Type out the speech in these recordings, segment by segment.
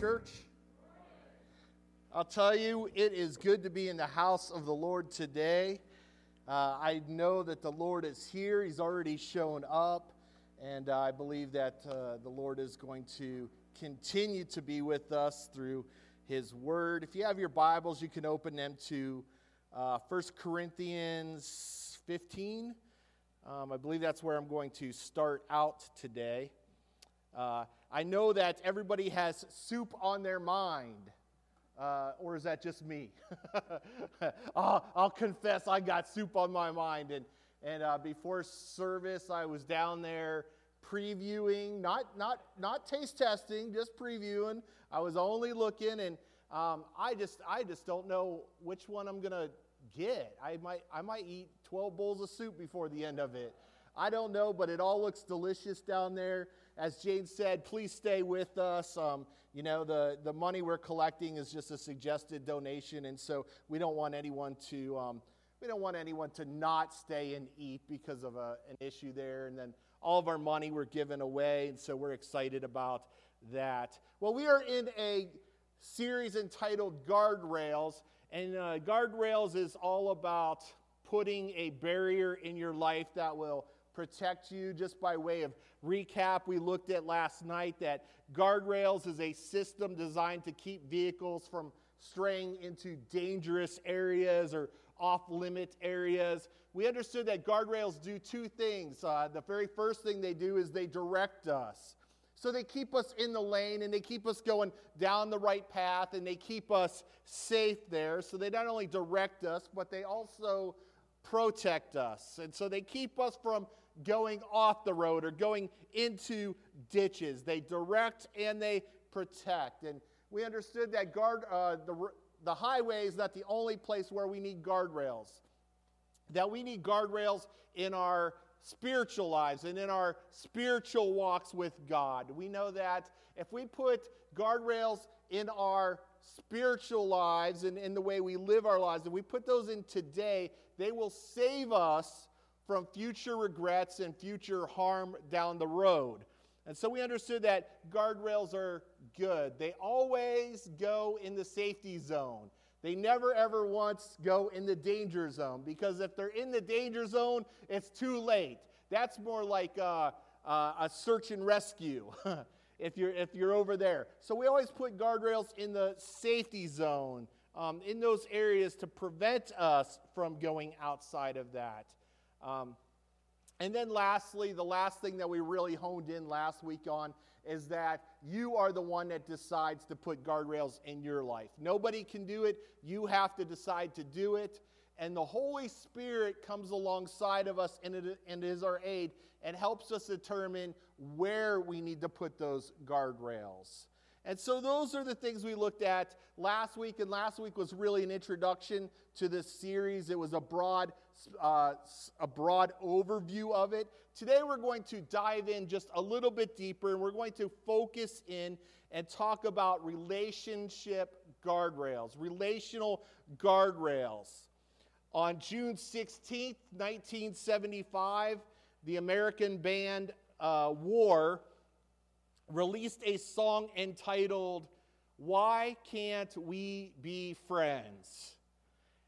church. I'll tell you, it is good to be in the house of the Lord today. Uh, I know that the Lord is here, He's already shown up, and uh, I believe that uh, the Lord is going to continue to be with us through His Word. If you have your Bibles, you can open them to uh, 1 Corinthians 15. Um, I believe that's where I'm going to start out today. I know that everybody has soup on their mind. Uh, or is that just me? I'll, I'll, confess I got soup on my mind. And, and uh, before service, I was down there previewing, not, not, not taste testing, just previewing. I was only looking, and um, I, just, I just don't know which one I'm going to get. I might, I might eat 12 bowls of soup before the end of it. I don't know, but it all looks delicious down there as Jane said, please stay with us. Um, you know, the, the money we're collecting is just a suggested donation, and so we don't want anyone to um, we don't want anyone to not stay and eat because of a, an issue there. And then all of our money we're giving away, and so we're excited about that. Well, we are in a series entitled Guardrails, and uh, Guardrails is all about putting a barrier in your life that will protect you. Just by way of recap, we looked at last night that guardrails is a system designed to keep vehicles from straying into dangerous areas or off limit areas. We understood that guardrails do two things. Uh, the very first thing they do is they direct us. So they keep us in the lane and they keep us going down the right path and they keep us safe there. So they not only direct us, but they also protect us. And so they keep us from going off the road or going into ditches. They direct and they protect. And we understood that guard, uh, the, the highway is not the only place where we need guardrails, that we need guardrails in our spiritual lives and in our spiritual walks with God. We know that if we put guardrails in our spiritual lives and in the way we live our lives, if we put those in today, they will save us from future regrets and future harm down the road. And so we understood that guardrails are good. They always go in the safety zone. They never ever once go in the danger zone because if they're in the danger zone, it's too late. That's more like uh, uh, a search and rescue if, you're, if you're over there. So we always put guardrails in the safety zone, um, in those areas to prevent us from going outside of that. Um, and then, lastly, the last thing that we really honed in last week on is that you are the one that decides to put guardrails in your life. Nobody can do it. You have to decide to do it. And the Holy Spirit comes alongside of us and, it, and is our aid and helps us determine where we need to put those guardrails. And so those are the things we looked at last week. And last week was really an introduction to this series. It was a broad, uh, a broad overview of it. Today we're going to dive in just a little bit deeper, and we're going to focus in and talk about relationship guardrails, relational guardrails. On June 16th, 1975, the American band uh, War released a song entitled, Why Can't We Be Friends?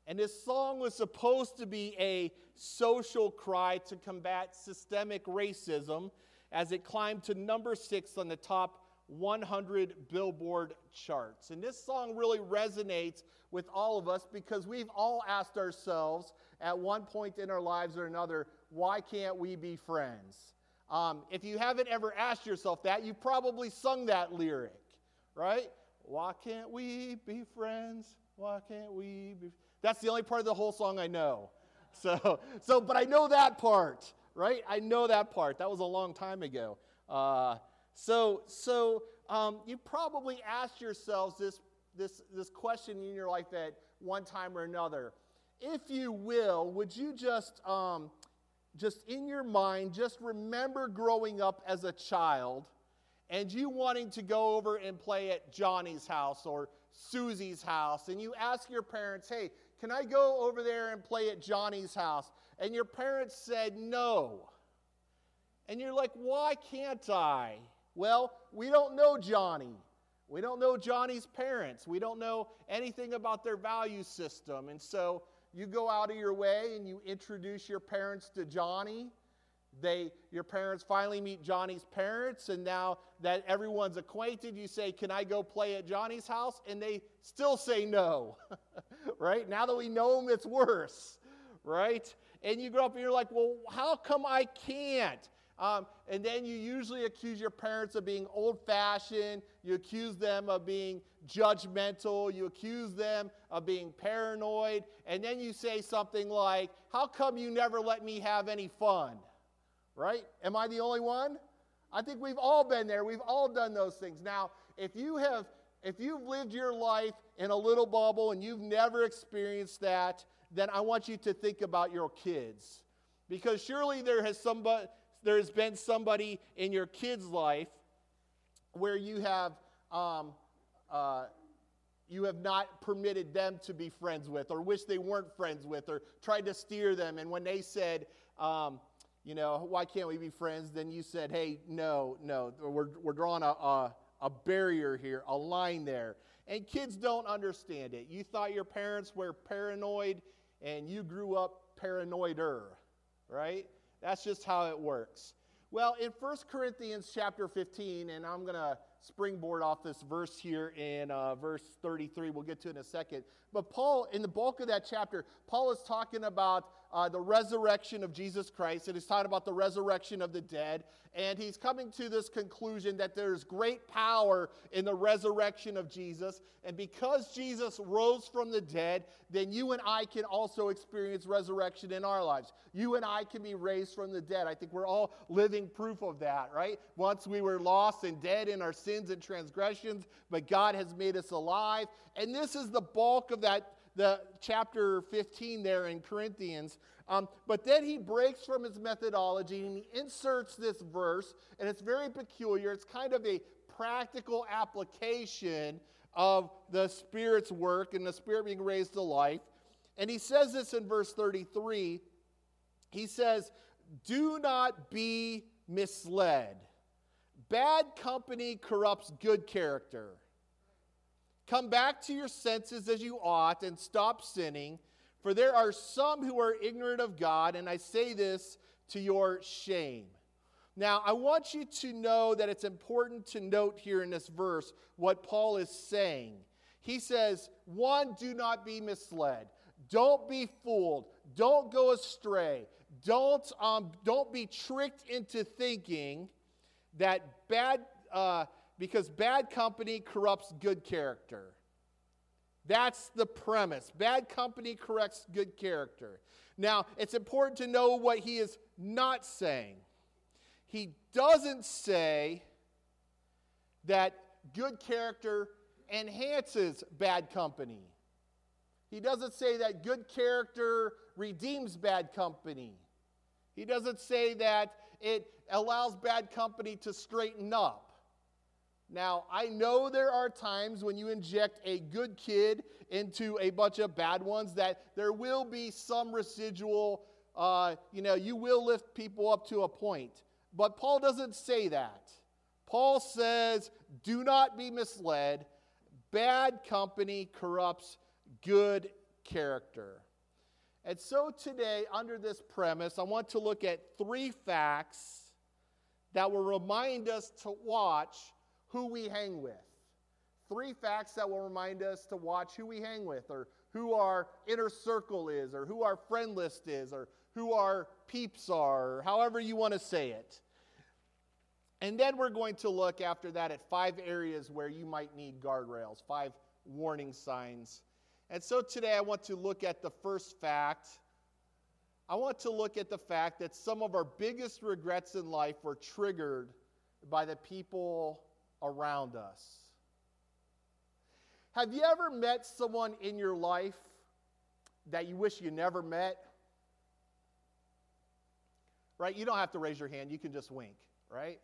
And this song was supposed to be a social cry to combat systemic racism as it climbed to number six on the top 100 Billboard charts. And this song really resonates with all of us because we've all asked ourselves at one point in our lives or another, why can't we be friends? Um, if you haven't ever asked yourself that, you probably sung that lyric, right? Why can't we be friends? Why can't we be? That's the only part of the whole song I know. So, so, but I know that part, right? I know that part. That was a long time ago. Uh, so, so um, you probably asked yourselves this, this, this question in your life at one time or another. If you will, would you just um, just in your mind, just remember growing up as a child and you wanting to go over and play at Johnny's house or Susie's house, and you ask your parents, hey, can I go over there and play at Johnny's house? And your parents said no. And you're like, why can't I? Well, we don't know Johnny. We don't know Johnny's parents. We don't know anything about their value system. And so you go out of your way and you introduce your parents to Johnny. They, your parents finally meet Johnny's parents, and now that everyone's acquainted, you say, Can I go play at Johnny's house? And they still say no, right? Now that we know them, it's worse, right? And you grow up and you're like, Well, how come I can't? Um, and then you usually accuse your parents of being old fashioned. You accuse them of being judgmental. You accuse them of being paranoid. And then you say something like, How come you never let me have any fun? Right? Am I the only one? I think we've all been there. We've all done those things. Now, if you have if you've lived your life in a little bubble and you've never experienced that, then I want you to think about your kids. Because surely there has somebody there's been somebody in your kid's life where you have um, uh, you have not permitted them to be friends with or wish they weren't friends with or tried to steer them. And when they said um, you know why can't we be friends? then you said hey no no we're, we're drawing a, a, a barrier here a line there. And kids don't understand it. You thought your parents were paranoid and you grew up paranoider right that's just how it works. Well, in 1 Corinthians chapter 15, and I'm going to springboard off this verse here in uh, verse 33, we'll get to in a second. But Paul, in the bulk of that chapter, Paul is talking about uh, the resurrection of Jesus Christ, and he's talking about the resurrection of the dead. And he's coming to this conclusion that there's great power in the resurrection of Jesus. And because Jesus rose from the dead, then you and I can also experience resurrection in our lives. You and I can be raised from the dead. I think we're all living proof of that, right? Once we were lost and dead in our sins and transgressions, but God has made us alive. And this is the bulk of that the chapter 15 there in Corinthians. Um, but then he breaks from his methodology and he inserts this verse, and it's very peculiar. It's kind of a practical application of the Spirit's work and the Spirit being raised to life. And he says this in verse 33. He says, Do not be misled. Bad company corrupts good character. Come back to your senses as you ought and stop sinning, for there are some who are ignorant of God, and I say this to your shame. Now, I want you to know that it's important to note here in this verse what Paul is saying. He says, one, do not be misled. Don't be fooled. Don't go astray. Don't, um, don't be tricked into thinking that bad, uh, because bad company corrupts good character. That's the premise. Bad company corrects good character. Now, it's important to know what he is not saying. He doesn't say that good character enhances bad company. He doesn't say that good character redeems bad company. He doesn't say that it allows bad company to straighten up. Now, I know there are times when you inject a good kid into a bunch of bad ones that there will be some residual, uh, you know, you will lift people up to a point. But Paul doesn't say that. Paul says, do not be misled. Bad company corrupts good character. And so today, under this premise, I want to look at three facts that will remind us to watch who we hang with. Three facts that will remind us to watch who we hang with, or who our inner circle is, or who our friend list is, or who our peeps are, or however you want to say it. And then we're going to look after that at five areas where you might need guardrails, five warning signs. And so today I want to look at the first fact. I want to look at the fact that some of our biggest regrets in life were triggered by the people around us. Have you ever met someone in your life that you wish you never met? Right? You don't have to raise your hand, you can just wink, right?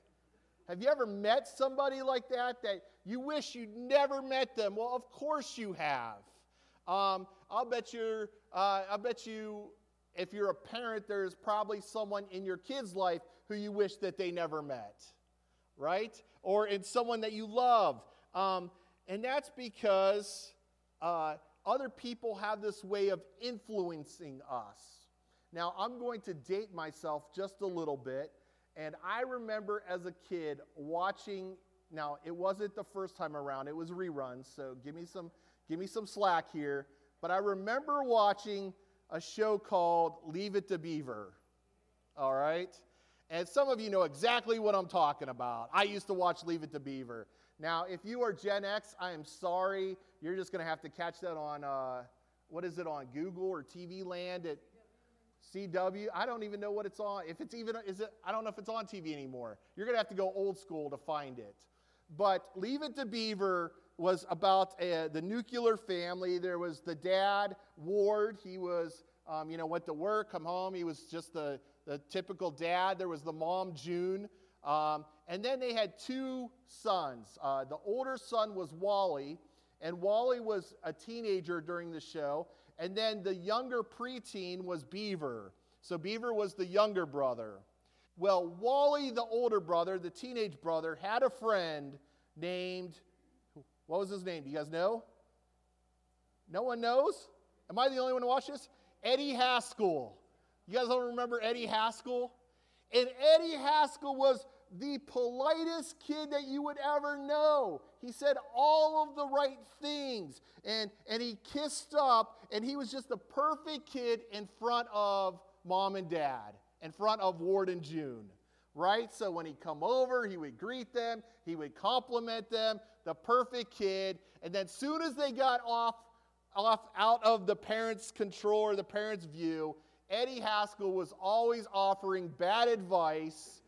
Have you ever met somebody like that that you wish you'd never met them? Well, of course you have. Um, I'll bet you. Uh, I bet you, if you're a parent, there's probably someone in your kid's life who you wish that they never met, right? or in someone that you love. Um, and that's because uh, other people have this way of influencing us. Now, I'm going to date myself just a little bit. And I remember as a kid watching, now it wasn't the first time around, it was reruns, so give me some, give me some slack here. But I remember watching a show called Leave It to Beaver. All right? And some of you know exactly what I'm talking about. I used to watch Leave It to Beaver. Now, if you are Gen X, I am sorry. You're just going to have to catch that on, uh, what is it, on Google or TV Land at CW. I don't even know what it's on. If it's even, is it, I don't know if it's on TV anymore. You're going to have to go old school to find it. But Leave It to Beaver was about uh, the nuclear family. There was the dad, Ward. He was, um, you know, went to work, come home. He was just the, the typical dad. There was the mom, June. Um, and then they had two sons. Uh, the older son was Wally, and Wally was a teenager during the show. And then the younger preteen was Beaver. So Beaver was the younger brother. Well, Wally, the older brother, the teenage brother, had a friend named, what was his name? Do you guys know? No one knows? Am I the only one to watch this? Eddie Haskell. You guys don't remember Eddie Haskell? And Eddie Haskell was the politest kid that you would ever know. He said all of the right things and, and he kissed up, and he was just the perfect kid in front of mom and dad, in front of Ward and June. Right? So when he'd come over, he would greet them, he would compliment them, the perfect kid. And then soon as they got off, off out of the parents' control or the parents' view, Eddie Haskell was always offering bad advice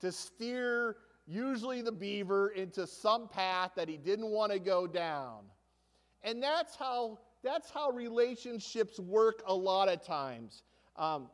to steer usually the beaver into some path that he didn't want to go down. And that's how, that's how relationships work a lot of times. Um,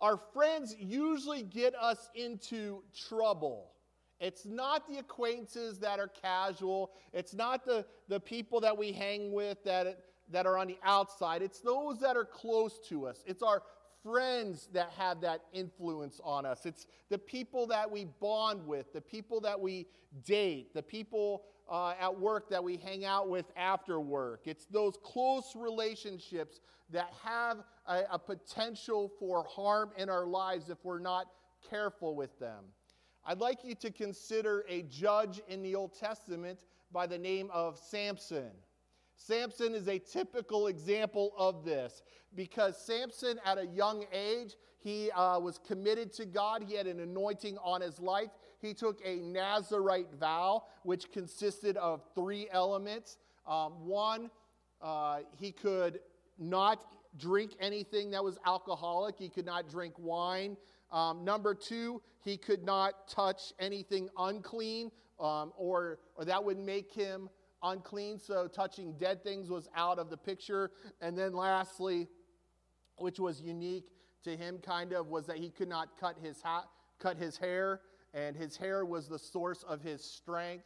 our friends usually get us into trouble. It's not the acquaintances that are casual. It's not the, the people that we hang with that, that are on the outside. It's those that are close to us. It's our friends that have that influence on us. It's the people that we bond with, the people that we date, the people uh, at work that we hang out with after work. It's those close relationships that have a, a potential for harm in our lives if we're not careful with them. I'd like you to consider a judge in the Old Testament by the name of Samson. Samson is a typical example of this because Samson, at a young age, he uh, was committed to God. He had an anointing on his life. He took a Nazarite vow, which consisted of three elements. Um, one, uh, he could not drink anything that was alcoholic, he could not drink wine. Um, number two, he could not touch anything unclean, um, or, or that would make him unclean, so touching dead things was out of the picture. And then lastly, which was unique to him kind of was that he could not cut his ha- cut his hair and his hair was the source of his strength.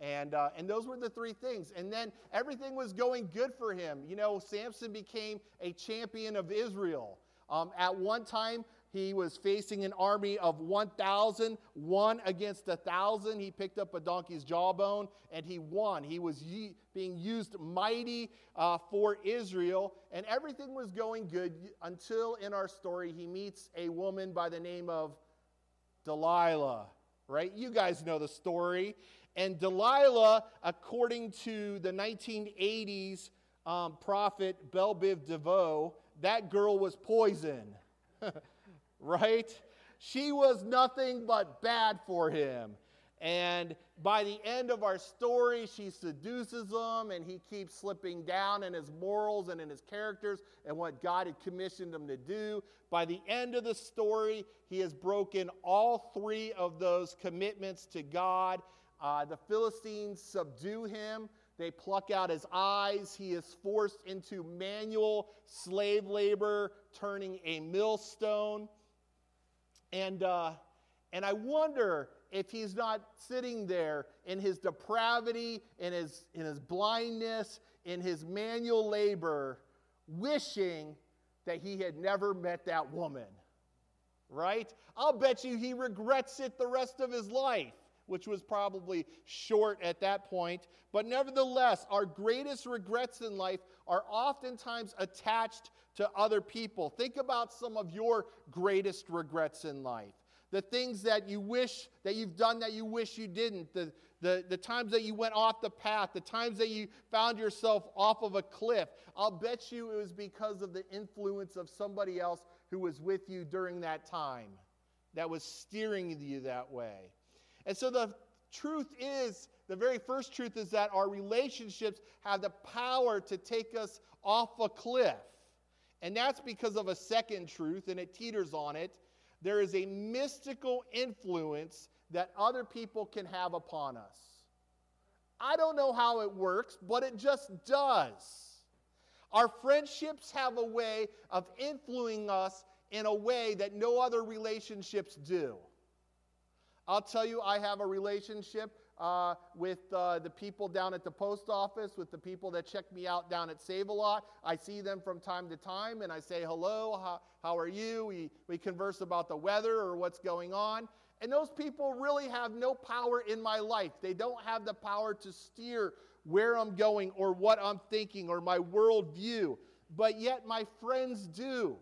And uh, and those were the three things. And then everything was going good for him. You know samson became a champion of israel. Um, at one time he was facing an army of 1,000, one against a thousand. He picked up a donkey's jawbone and he won. He was ye- being used mighty uh, for Israel, and everything was going good until in our story he meets a woman by the name of Delilah, right? You guys know the story. And Delilah, according to the 1980s um, prophet Bell Biv DeVoe, that girl was poison. right? She was nothing but bad for him. And by the end of our story, she seduces him, and he keeps slipping down in his morals and in his characters and what God had commissioned him to do. By the end of the story, he has broken all three of those commitments to God. Uh, the Philistines subdue him, they pluck out his eyes. He is forced into manual slave labor, turning a millstone. And, uh, and I wonder if he's not sitting there in his depravity, in his, in his blindness, in his manual labor, wishing that he had never met that woman. Right? I'll bet you he regrets it the rest of his life which was probably short at that point. But nevertheless, our greatest regrets in life are oftentimes attached to other people. Think about some of your greatest regrets in life. The things that you wish that you've done that you wish you didn't, the, the, the times that you went off the path, the times that you found yourself off of a cliff. I'll bet you it was because of the influence of somebody else who was with you during that time that was steering you that way. And so the truth is, the very first truth is that our relationships have the power to take us off a cliff. And that's because of a second truth, and it teeters on it. There is a mystical influence that other people can have upon us. I don't know how it works, but it just does. Our friendships have a way of influencing us in a way that no other relationships do. I'll tell you, I have a relationship uh, with uh, the people down at the post office, with the people that check me out down at Save a Lot. I see them from time to time and I say, hello, how, how are you? We, we converse about the weather or what's going on. And those people really have no power in my life. They don't have the power to steer where I'm going or what I'm thinking or my worldview. But yet my friends do.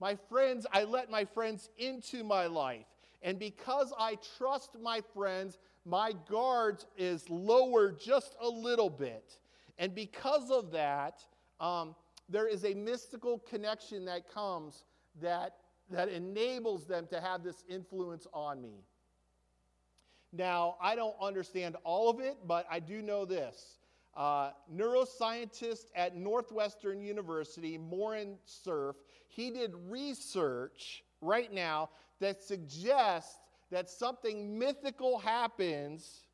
My friends, I let my friends into my life. And because I trust my friends, my guard is lowered just a little bit. And because of that, um, there is a mystical connection that comes that, that enables them to have this influence on me. Now, I don't understand all of it, but I do know this. Uh, neuroscientist at Northwestern University, Moran Cerf, he did research right now that suggests that something mythical happens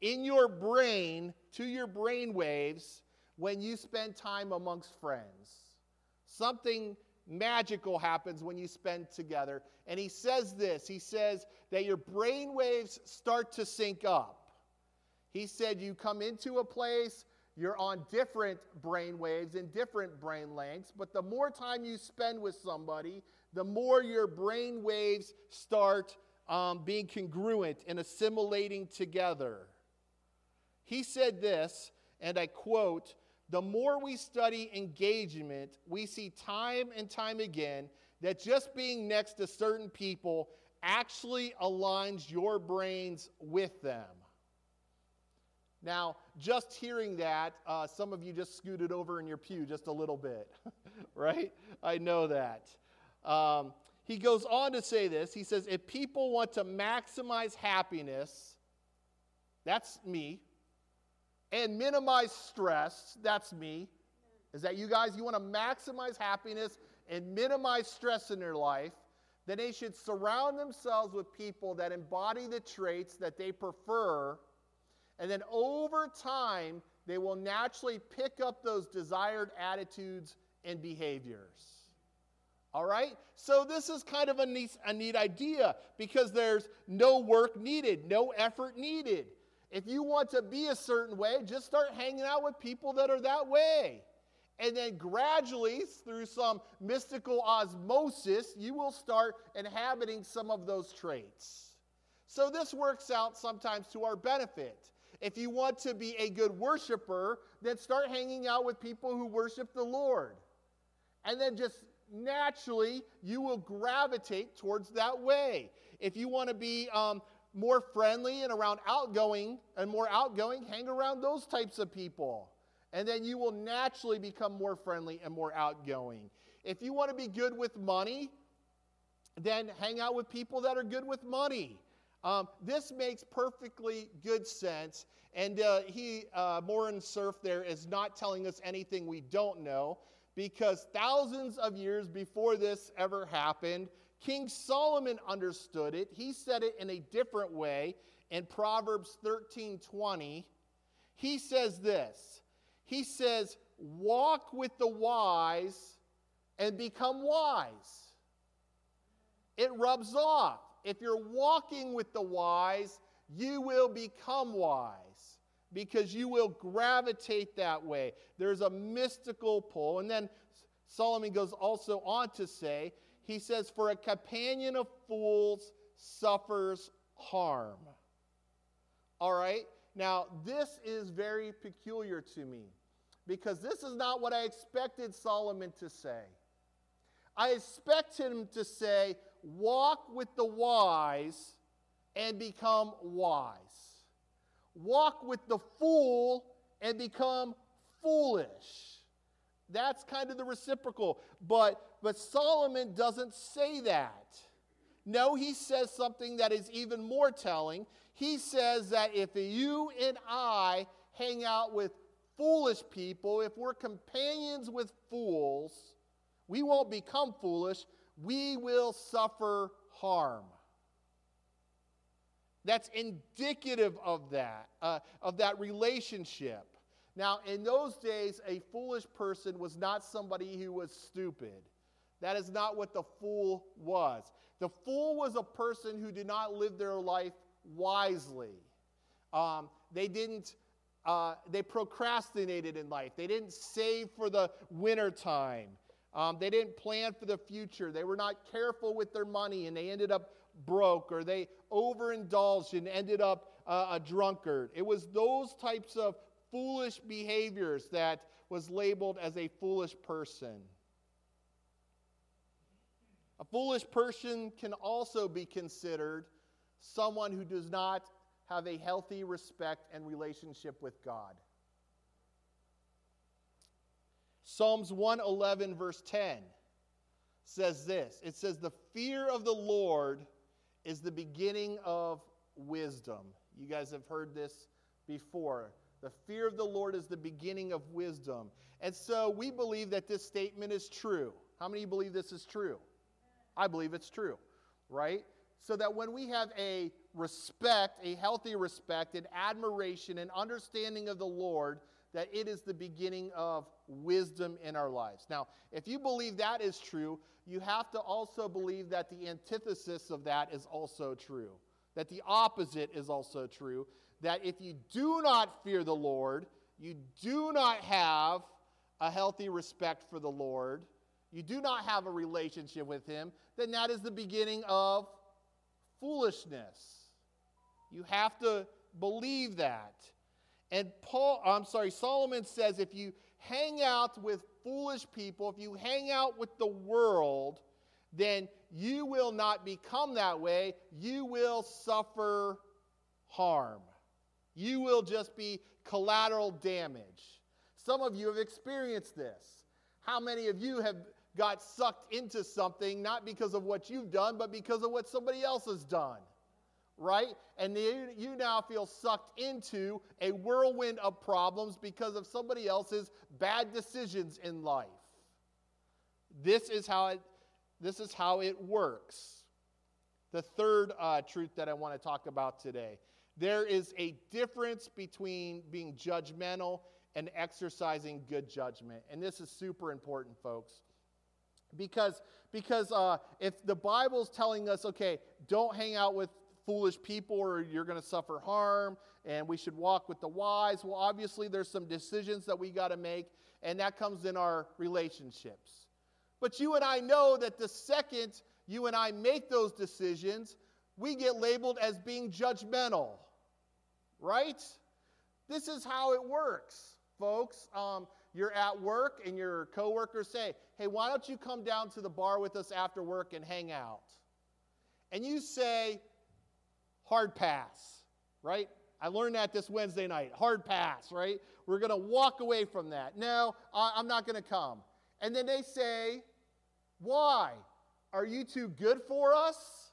in your brain, to your brain waves, when you spend time amongst friends. Something magical happens when you spend together. And he says this he says that your brain waves start to sync up. He said you come into a place, you're on different brain waves and different brain lengths, but the more time you spend with somebody, the more your brain waves start um, being congruent and assimilating together. He said this, and I quote The more we study engagement, we see time and time again that just being next to certain people actually aligns your brains with them. Now, just hearing that, uh, some of you just scooted over in your pew just a little bit, right? I know that. Um, he goes on to say this. He says, if people want to maximize happiness, that's me, and minimize stress, that's me. Is that you guys? You want to maximize happiness and minimize stress in their life, then they should surround themselves with people that embody the traits that they prefer. And then over time, they will naturally pick up those desired attitudes and behaviors. All right? So, this is kind of a neat, a neat idea because there's no work needed, no effort needed. If you want to be a certain way, just start hanging out with people that are that way. And then gradually, through some mystical osmosis, you will start inhabiting some of those traits. So, this works out sometimes to our benefit. If you want to be a good worshiper, then start hanging out with people who worship the Lord. And then just naturally you will gravitate towards that way. If you want to be um, more friendly and around outgoing and more outgoing, hang around those types of people. And then you will naturally become more friendly and more outgoing. If you want to be good with money, then hang out with people that are good with money. Um, this makes perfectly good sense. And uh, he, uh, Moran Cerf, there is not telling us anything we don't know because thousands of years before this ever happened, King Solomon understood it. He said it in a different way in Proverbs 13:20. He says this. He says, "Walk with the wise and become wise." It rubs off. If you're walking with the wise, you will become wise because you will gravitate that way. There's a mystical pull. And then Solomon goes also on to say, he says, For a companion of fools suffers harm. All right? Now, this is very peculiar to me because this is not what I expected Solomon to say. I expect him to say, Walk with the wise and become wise. Walk with the fool and become foolish. That's kind of the reciprocal. But, but Solomon doesn't say that. No, he says something that is even more telling. He says that if you and I hang out with foolish people, if we're companions with fools, we won't become foolish, we will suffer harm. That's indicative of that, uh, of that relationship. Now, in those days, a foolish person was not somebody who was stupid. That is not what the fool was. The fool was a person who did not live their life wisely. Um, they didn't. Uh, they procrastinated in life. They didn't save for the winter time. Um, they didn't plan for the future. They were not careful with their money and they ended up broke or they overindulged and ended up uh, a drunkard. It was those types of foolish behaviors that was labeled as a foolish person. A foolish person can also be considered someone who does not have a healthy respect and relationship with God. Psalms 111, verse 10 says this it says, The fear of the Lord is the beginning of wisdom. You guys have heard this before. The fear of the Lord is the beginning of wisdom. And so we believe that this statement is true. How many believe this is true? I believe it's true, right? So that when we have a respect, a healthy respect, an admiration and understanding of the Lord, that it is the beginning of wisdom in our lives. Now, if you believe that is true, you have to also believe that the antithesis of that is also true, that the opposite is also true, that if you do not fear the Lord, you do not have a healthy respect for the Lord, you do not have a relationship with Him, then that is the beginning of foolishness. You have to believe that. And Paul, I'm sorry, Solomon says if you hang out with foolish people, if you hang out with the world, then you will not become that way. You will suffer harm. You will just be collateral damage. Some of you have experienced this. How many of you have got sucked into something not because of what you've done, but because of what somebody else has done? Right? And you, you now feel sucked into a whirlwind of problems because of somebody else's bad decisions in life. This is how it, this is how it works. The third uh, truth that I want to talk about today there is a difference between being judgmental and exercising good judgment. And this is super important, folks. Because, because uh, if the Bible's telling us, okay, don't hang out with foolish people or you're going to suffer harm and we should walk with the wise. Well, obviously, there's some decisions that we got to make, and that comes in our relationships. But you and I know that the second you and I make those decisions, we get labeled as being judgmental, right? This is how it works, folks. Um, you're at work and your coworkers say, Hey, why don't you come down to the bar with us after work and hang out? And you say, hard pass, right? I learned that this Wednesday night. Hard pass, right? We're going to walk away from that. No, I'm not going to come. And then they say, Why? Are you too good for us?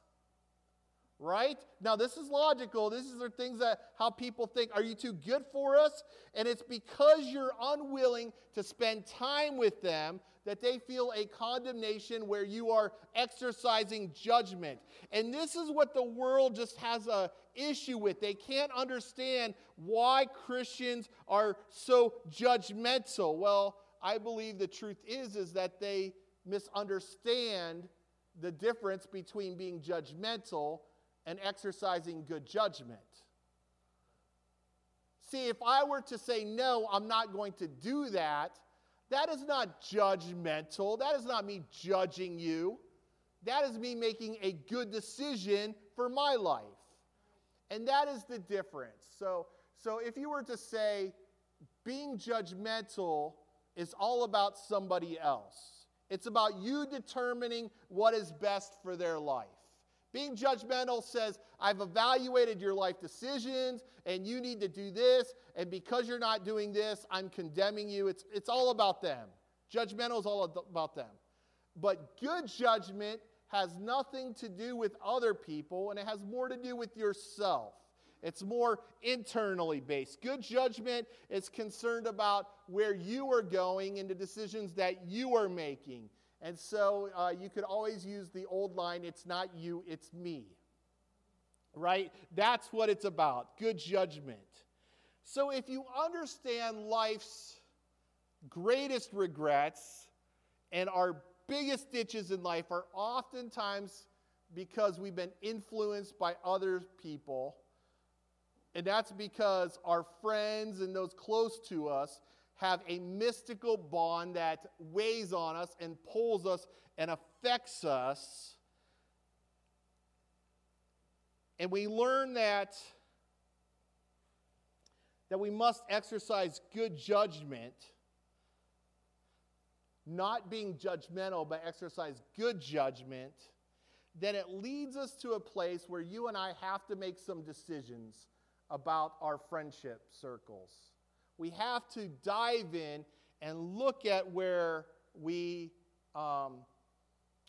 right? Now, this is logical. This is the things that how people think. Are you too good for us? And it's because you're unwilling to spend time with them that they feel a condemnation where you are exercising judgment. And this is what the world just has a issue with. They can't understand why Christians are so judgmental. Well, I believe the truth is is that they misunderstand the difference between being judgmental and exercising good judgment. See, if I were to say, no, I'm not going to do that, that is not judgmental. That is not me judging you. That is me making a good decision for my life. And that is the difference. So, so if you were to say being judgmental is all about somebody else, it's about you determining what is best for their life. Being judgmental says, I've evaluated your life decisions and you need to do this, and because you're not doing this, I'm condemning you. It's, it's all about them. Judgmental is all about them. But good judgment has nothing to do with other people and it has more to do with yourself. It's more internally based. Good judgment is concerned about where you are going and the decisions that you are making. And so uh, you could always use the old line it's not you, it's me. Right? That's what it's about. Good judgment. So if you understand life's greatest regrets and our biggest ditches in life are oftentimes because we've been influenced by other people. And that's because our friends and those close to us have a mystical bond that weighs on us and pulls us and affects us. And we learn that, that we must exercise good judgment, not being judgmental, but exercise good judgment. Then it leads us to a place where you and I have to make some decisions about our friendship circles we have to dive in and look at where we um,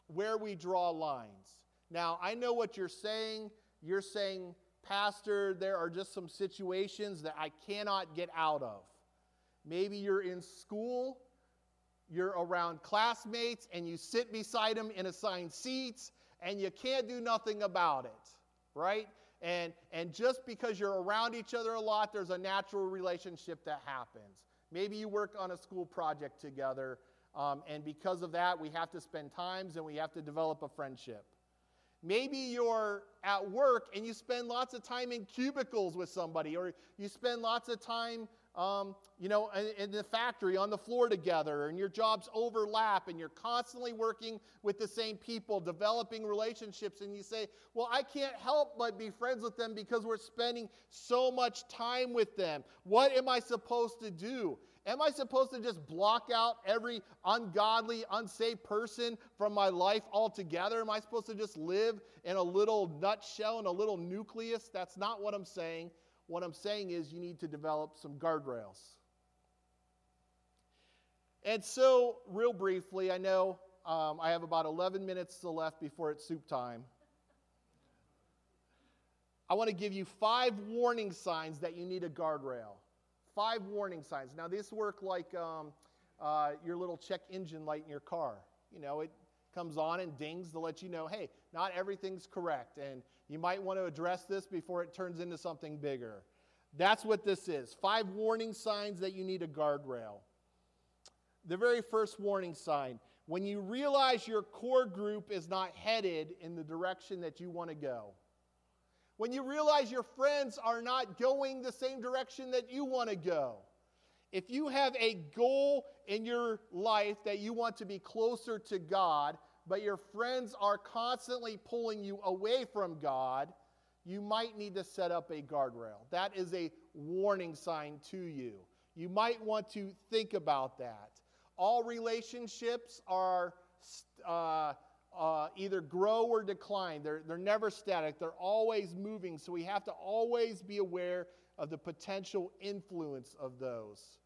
where we draw lines. Now, I know what you're saying. You're saying, Pastor, there are just some situations that I cannot get out of. Maybe you're in school, you're around classmates, and you sit beside them in assigned seats, and you can't do nothing about it, right? And, and just because you're around each other a lot, there's a natural relationship that happens. Maybe you work on a school project together, um, and because of that, we have to spend times and we have to develop a friendship. Maybe you're at work and you spend lots of time in cubicles with somebody, or you spend lots of time um, you know, in, the factory on the floor together, and your jobs overlap, and you're constantly working with the same people, developing relationships, and you say, Well, I can't help but be friends with them because we're spending so much time with them. What am I supposed to do? Am I supposed to just block out every ungodly, unsafe person from my life altogether? Am I supposed to just live in a little nutshell, in a little nucleus? That's not what I'm saying. What I'm saying is you need to develop some guardrails. And so, real briefly, I know um, I have about 11 minutes left before it's soup time. I want to give you five warning signs that you need a guardrail. Five warning signs. Now, these work like um, uh, your little check engine light in your car. You know, it comes on and dings to let you know, hey, not everything's correct. And you might want to address this before it turns into something bigger. That's what this is. Five warning signs that you need a guardrail. The very first warning sign when you realize your core group is not headed in the direction that you want to go. When you realize your friends are not going the same direction that you want to go. If you have a goal in your life that you want to be closer to God, but your friends are constantly pulling you away from God, you might need to set up a guardrail. That is a warning sign to you. You might want to think about that. All relationships are uh, uh, either grow or decline, they're, they're never static, they're always moving. So we have to always be aware of the potential influence of those.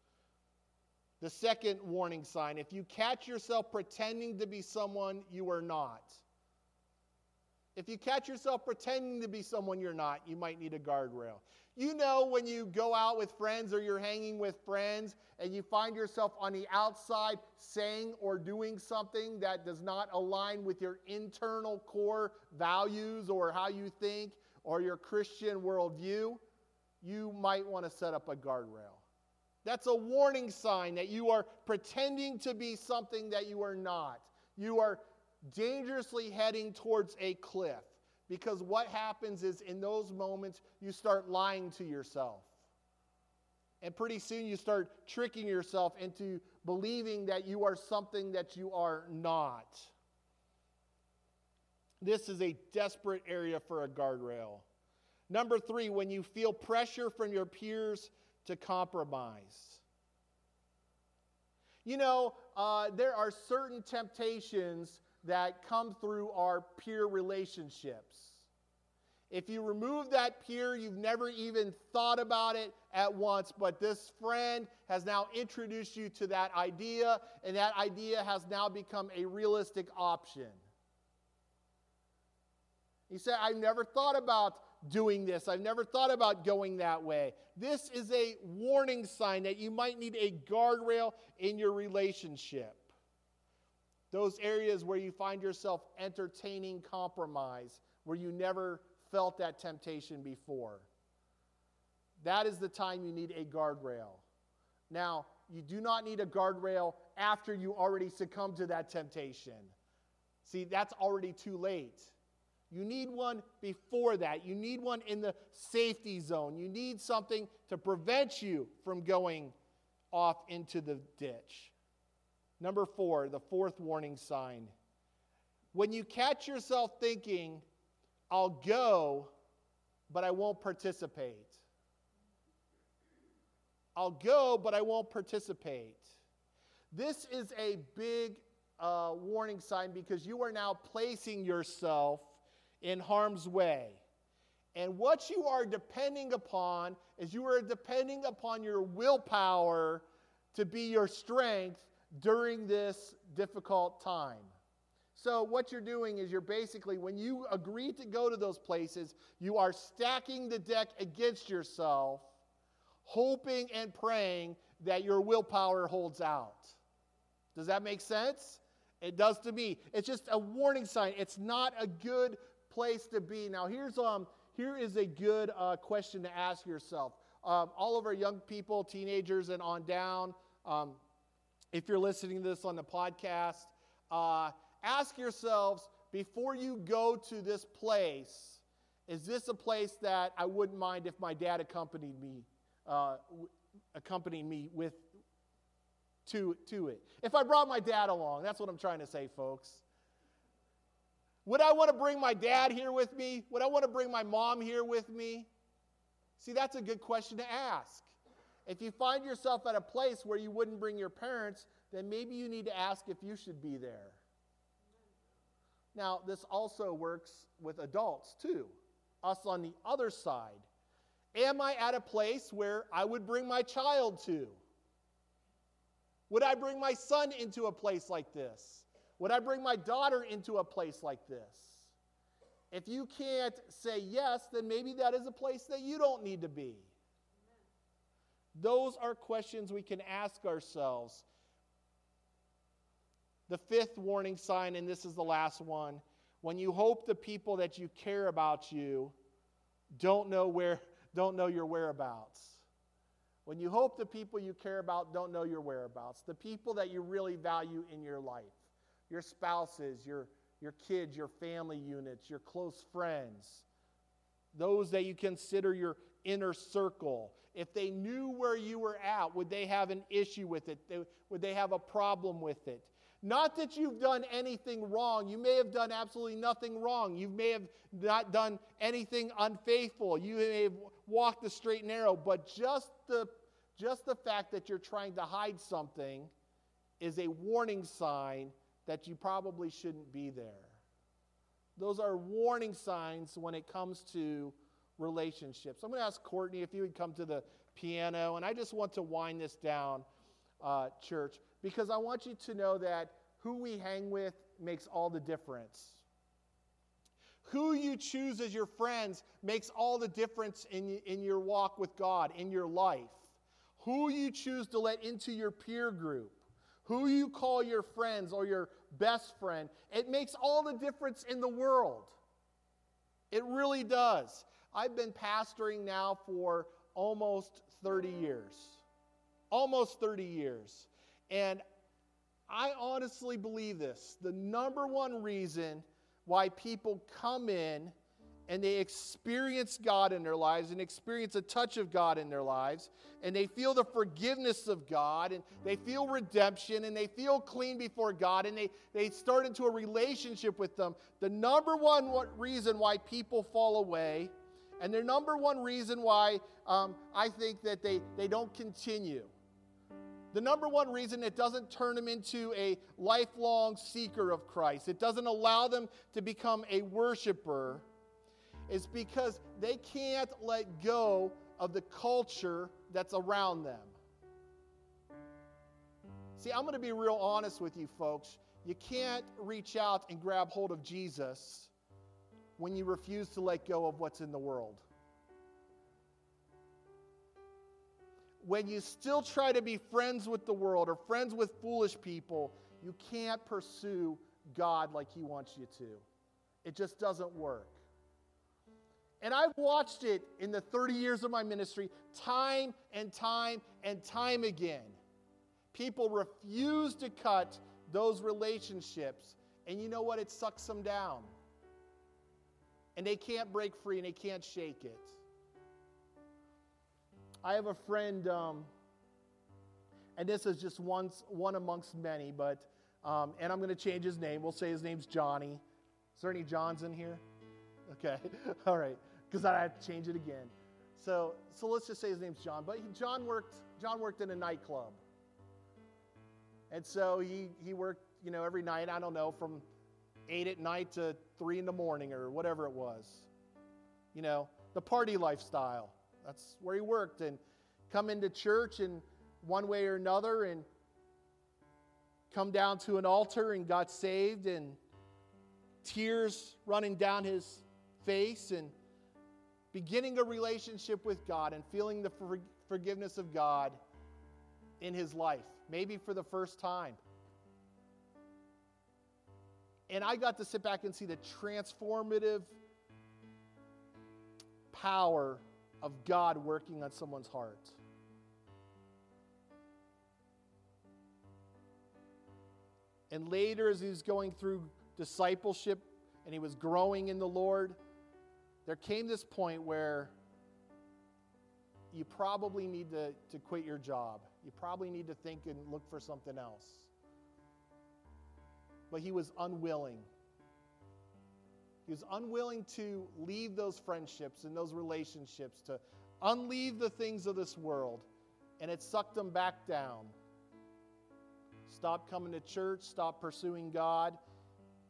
The second warning sign if you catch yourself pretending to be someone you are not, if you catch yourself pretending to be someone you're not, you might need a guardrail. You know, when you go out with friends or you're hanging with friends and you find yourself on the outside saying or doing something that does not align with your internal core values or how you think or your Christian worldview, you might want to set up a guardrail. That's a warning sign that you are pretending to be something that you are not. You are dangerously heading towards a cliff. Because what happens is in those moments, you start lying to yourself. And pretty soon you start tricking yourself into believing that you are something that you are not. This is a desperate area for a guardrail. Number three, when you feel pressure from your peers to compromise. You know, uh, there are certain temptations that come through our peer relationships. If you remove that peer, you've never even thought about it at once, but this friend has now introduced you to that idea, and that idea has now become a realistic option. He said, I've never thought about doing this. I've never thought about going that way. This is a warning sign that you might need a guardrail in your relationship. Those areas where you find yourself entertaining compromise, where you never felt that temptation before. That is the time you need a guardrail. Now, you do not need a guardrail after you already succumb to that temptation. See, that's already too late. You need one before that. You need one in the safety zone. You need something to prevent you from going off into the ditch. Number four, the fourth warning sign. When you catch yourself thinking, I'll go, but I won't participate. I'll go, but I won't participate. This is a big uh, warning sign because you are now placing yourself in harm's way. And what you are depending upon is you are depending upon your willpower to be your strength during this difficult time. So, what you're doing is you're basically, when you agree to go to those places, you are stacking the deck against yourself, hoping and praying that your willpower holds out. Does that make sense? It does to me. It's just a warning sign. It's not a good place to be. Now, here's, um, here is a good uh, question to ask yourself. Um, all of our young people, teenagers, and on down, um, if you're listening to this on the podcast, uh, ask yourselves before you go to this place, is this a place that I wouldn't mind if my dad accompanied me, uh, accompanied me with to, to it? If I brought my dad along, that's what I'm trying to say, folks. Would I want to bring my dad here with me? Would I want to bring my mom here with me? See, that's a good question to ask. If you find yourself at a place where you wouldn't bring your parents, then maybe you need to ask if you should be there. Now, this also works with adults too, us on the other side. Am I at a place where I would bring my child to? Would I bring my son into a place like this? Would I bring my daughter into a place like this? If you can't say yes, then maybe that is a place that you don't need to be. Those are questions we can ask ourselves. The fifth warning sign, and this is the last one when you hope the people that you care about you don't know where don't know your whereabouts when you hope the people you care about don't know your whereabouts the people that you really value in your life your spouses, your, your kids, your family units, your close friends, those that you consider your inner circle. If they knew where you were at, would they have an issue with it? would they have a problem with it? Not that you've done anything wrong. You may have done absolutely nothing wrong. You may have not done anything unfaithful. You may have walked the straight and narrow, but just the, just the fact that you're trying to hide something is a warning sign that you probably shouldn't be there. Those are warning signs when it comes to relationships. I'm going to ask Courtney if you would come to the piano, and I just want to wind this down, uh, church, because I want you to know that who we hang with makes all the difference. Who you choose as your friends makes all the difference in, in your walk with God, in your life. Who you choose to let into your peer group who you call your friends or your best friend, it makes all the difference in the world. It really does. I've been pastoring now for almost 30 years. Almost 30 years. And I honestly believe this. The number one reason why people come in and they experience God in their lives and experience a touch of God in their lives, and they feel the forgiveness of God, and they feel redemption, and they feel clean before God, and they, they start into a relationship with them. The number one reason why people fall away And their number one reason why um, I think that they, they don't continue. The number one reason it doesn't turn them into a lifelong seeker of Christ, it doesn't allow them to become a worshiper, is because they can't let go of the culture that's around them. See, I'm going to be real honest with you folks. You can't reach out and grab hold of Jesus when you refuse to let go of what's in the world. When you still try to be friends with the world or friends with foolish people, you can't pursue God like He wants you to. It just doesn't work. And I've watched it in the 30 years of my ministry time and time and time again. People refuse to cut those relationships, and you know what? It sucks them down. And they can't break free and they can't shake it. I have a friend, um, and this is just one, one amongst many, but, um, and I'm going to change his name. We'll say his name's Johnny. Is there any Johns in here? Okay, all right, because I have to change it again. So, so let's just say his name's John. But he, John worked. John worked in a nightclub, and so he he worked, you know, every night. I don't know, from eight at night to three in the morning or whatever it was. You know, the party lifestyle. That's where he worked. And come into church in one way or another and come down to an altar and got saved and tears running down his face and beginning a relationship with God and feeling the forgiveness of God in his life, maybe for the first time. And I got to sit back and see the transformative power of God working on someone's heart. And later, as he was going through discipleship and he was growing in the Lord, there came this point where you probably need to, to quit your job. You probably need to think and look for something else. But he was unwilling. He was unwilling to leave those friendships and those relationships, to unleave the things of this world, and it sucked him back down. Stop coming to church, stop pursuing God,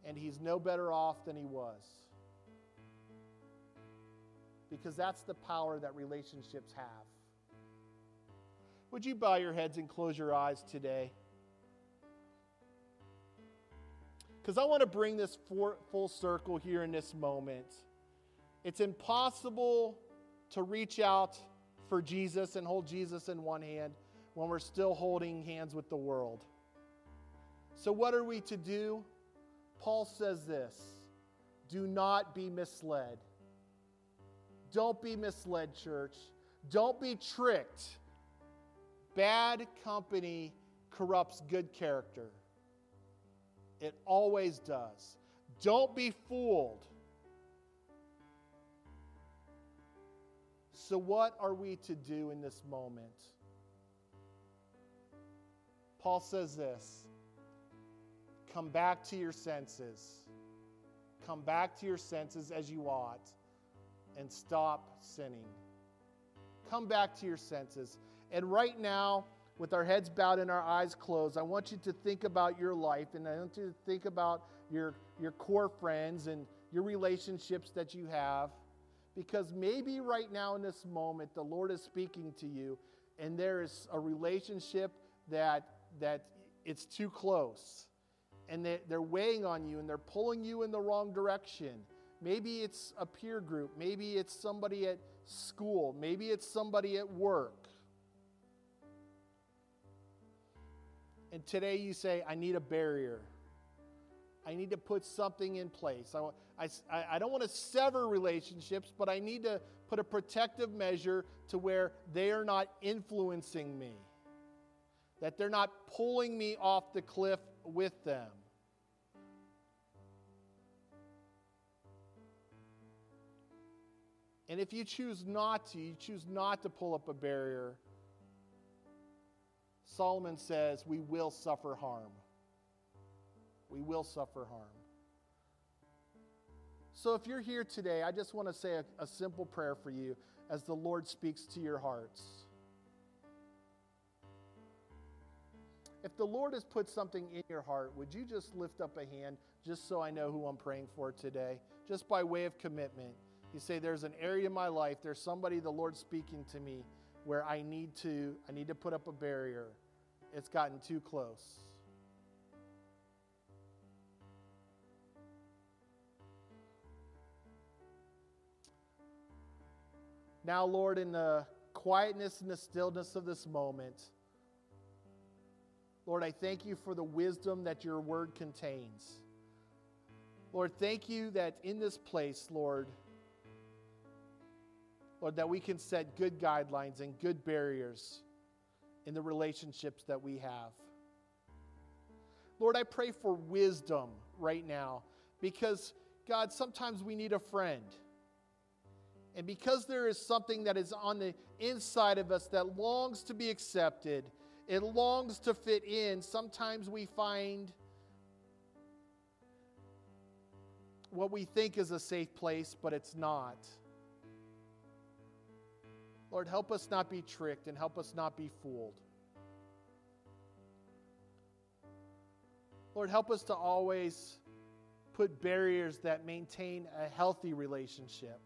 and he's no better off than he was. Because that's the power that relationships have. Would you bow your heads and close your eyes today? because I want to bring this for, full circle here in this moment. It's impossible to reach out for Jesus and hold Jesus in one hand when we're still holding hands with the world. So, what are we to do? Paul says this do not be misled. Don't be misled, church. Don't be tricked. Bad company corrupts good character. It always does. Don't be fooled. So, what are we to do in this moment? Paul says this Come back to your senses. Come back to your senses as you ought and stop sinning. Come back to your senses. And right now, with our heads bowed and our eyes closed, I want you to think about your life and I want you to think about your, your core friends and your relationships that you have. Because maybe right now in this moment, the Lord is speaking to you and there is a relationship that, that it's too close and they, they're weighing on you and they're pulling you in the wrong direction. Maybe it's a peer group, maybe it's somebody at school, maybe it's somebody at work And today you say, I need a barrier. I need to put something in place. I, I, I don't want to sever relationships, but I need to put a protective measure to where they are not influencing me, that they're not pulling me off the cliff with them. And if you choose not to, you choose not to pull up a barrier, Solomon says, We will suffer harm. We will suffer harm. So if you're here today, I just want to say a, a simple prayer for you as the Lord speaks to your hearts. If the Lord has put something in your heart, would you just lift up a hand just so I know who I'm praying for today? Just by way of commitment. You say there's an area in my life, there's somebody the Lord's speaking to me where I need to I need to put up a barrier. It's gotten too close. Now, Lord, in the quietness and the stillness of this moment, Lord, I thank you for the wisdom that your word contains. Lord, thank you that in this place, Lord, Lord, that we can set good guidelines and good barriers in the relationships that we have. Lord, I pray for wisdom right now because, God, sometimes we need a friend. And because there is something that is on the inside of us that longs to be accepted, it longs to fit in, sometimes we find what we think is a safe place, but it's not. Lord, help us not be tricked and help us not be fooled. Lord, help us to always put barriers that maintain a healthy relationship.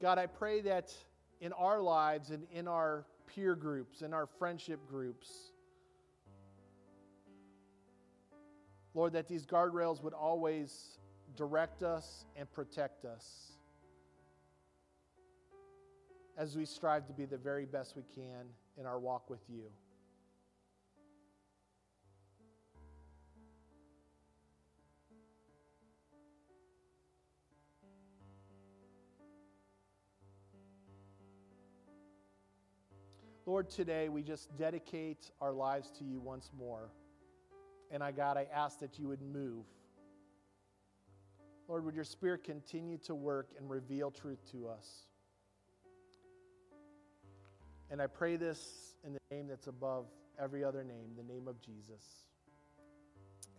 God, I pray that in our lives and in our peer groups, in our friendship groups, Lord, that these guardrails would always direct us and protect us as we strive to be the very best we can in our walk with you. Lord, today we just dedicate our lives to you once more. And I, God, I ask that you would move. Lord, would your Spirit continue to work and reveal truth to us? And I pray this in the name that's above every other name, the name of Jesus.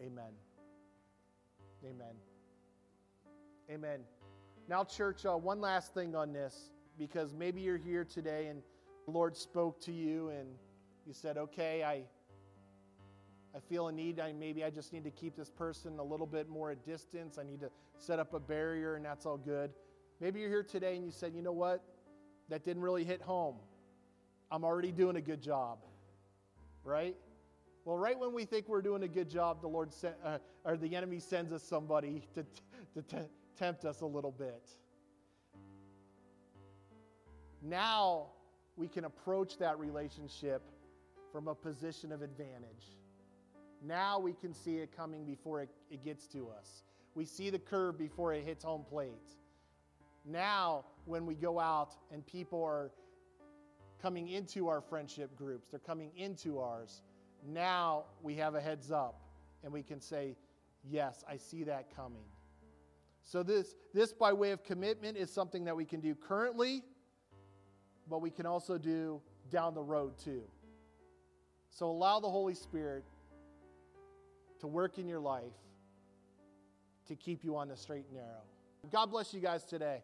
Amen. Amen. Amen. Now, church, uh, one last thing on this, because maybe you're here today and the Lord spoke to you and you said, okay, I, I feel a need. I, maybe I just need to keep this person a little bit more at distance. I need to set up a barrier, and that's all good. Maybe you're here today and you said, you know what? That didn't really hit home. I'm already doing a good job, right? Well, right when we think we're doing a good job, the Lord sent, uh, or the enemy sends us somebody to, to, to tempt us a little bit. Now we can approach that relationship from a position of advantage. Now we can see it coming before it, it gets to us. We see the curve before it hits home plate. Now, when we go out and people are coming into our friendship groups, they're coming into ours, now we have a heads up and we can say, Yes, I see that coming. So, this, this by way of commitment is something that we can do currently but we can also do down the road too. So allow the Holy Spirit to work in your life to keep you on the straight and narrow. God bless you guys today.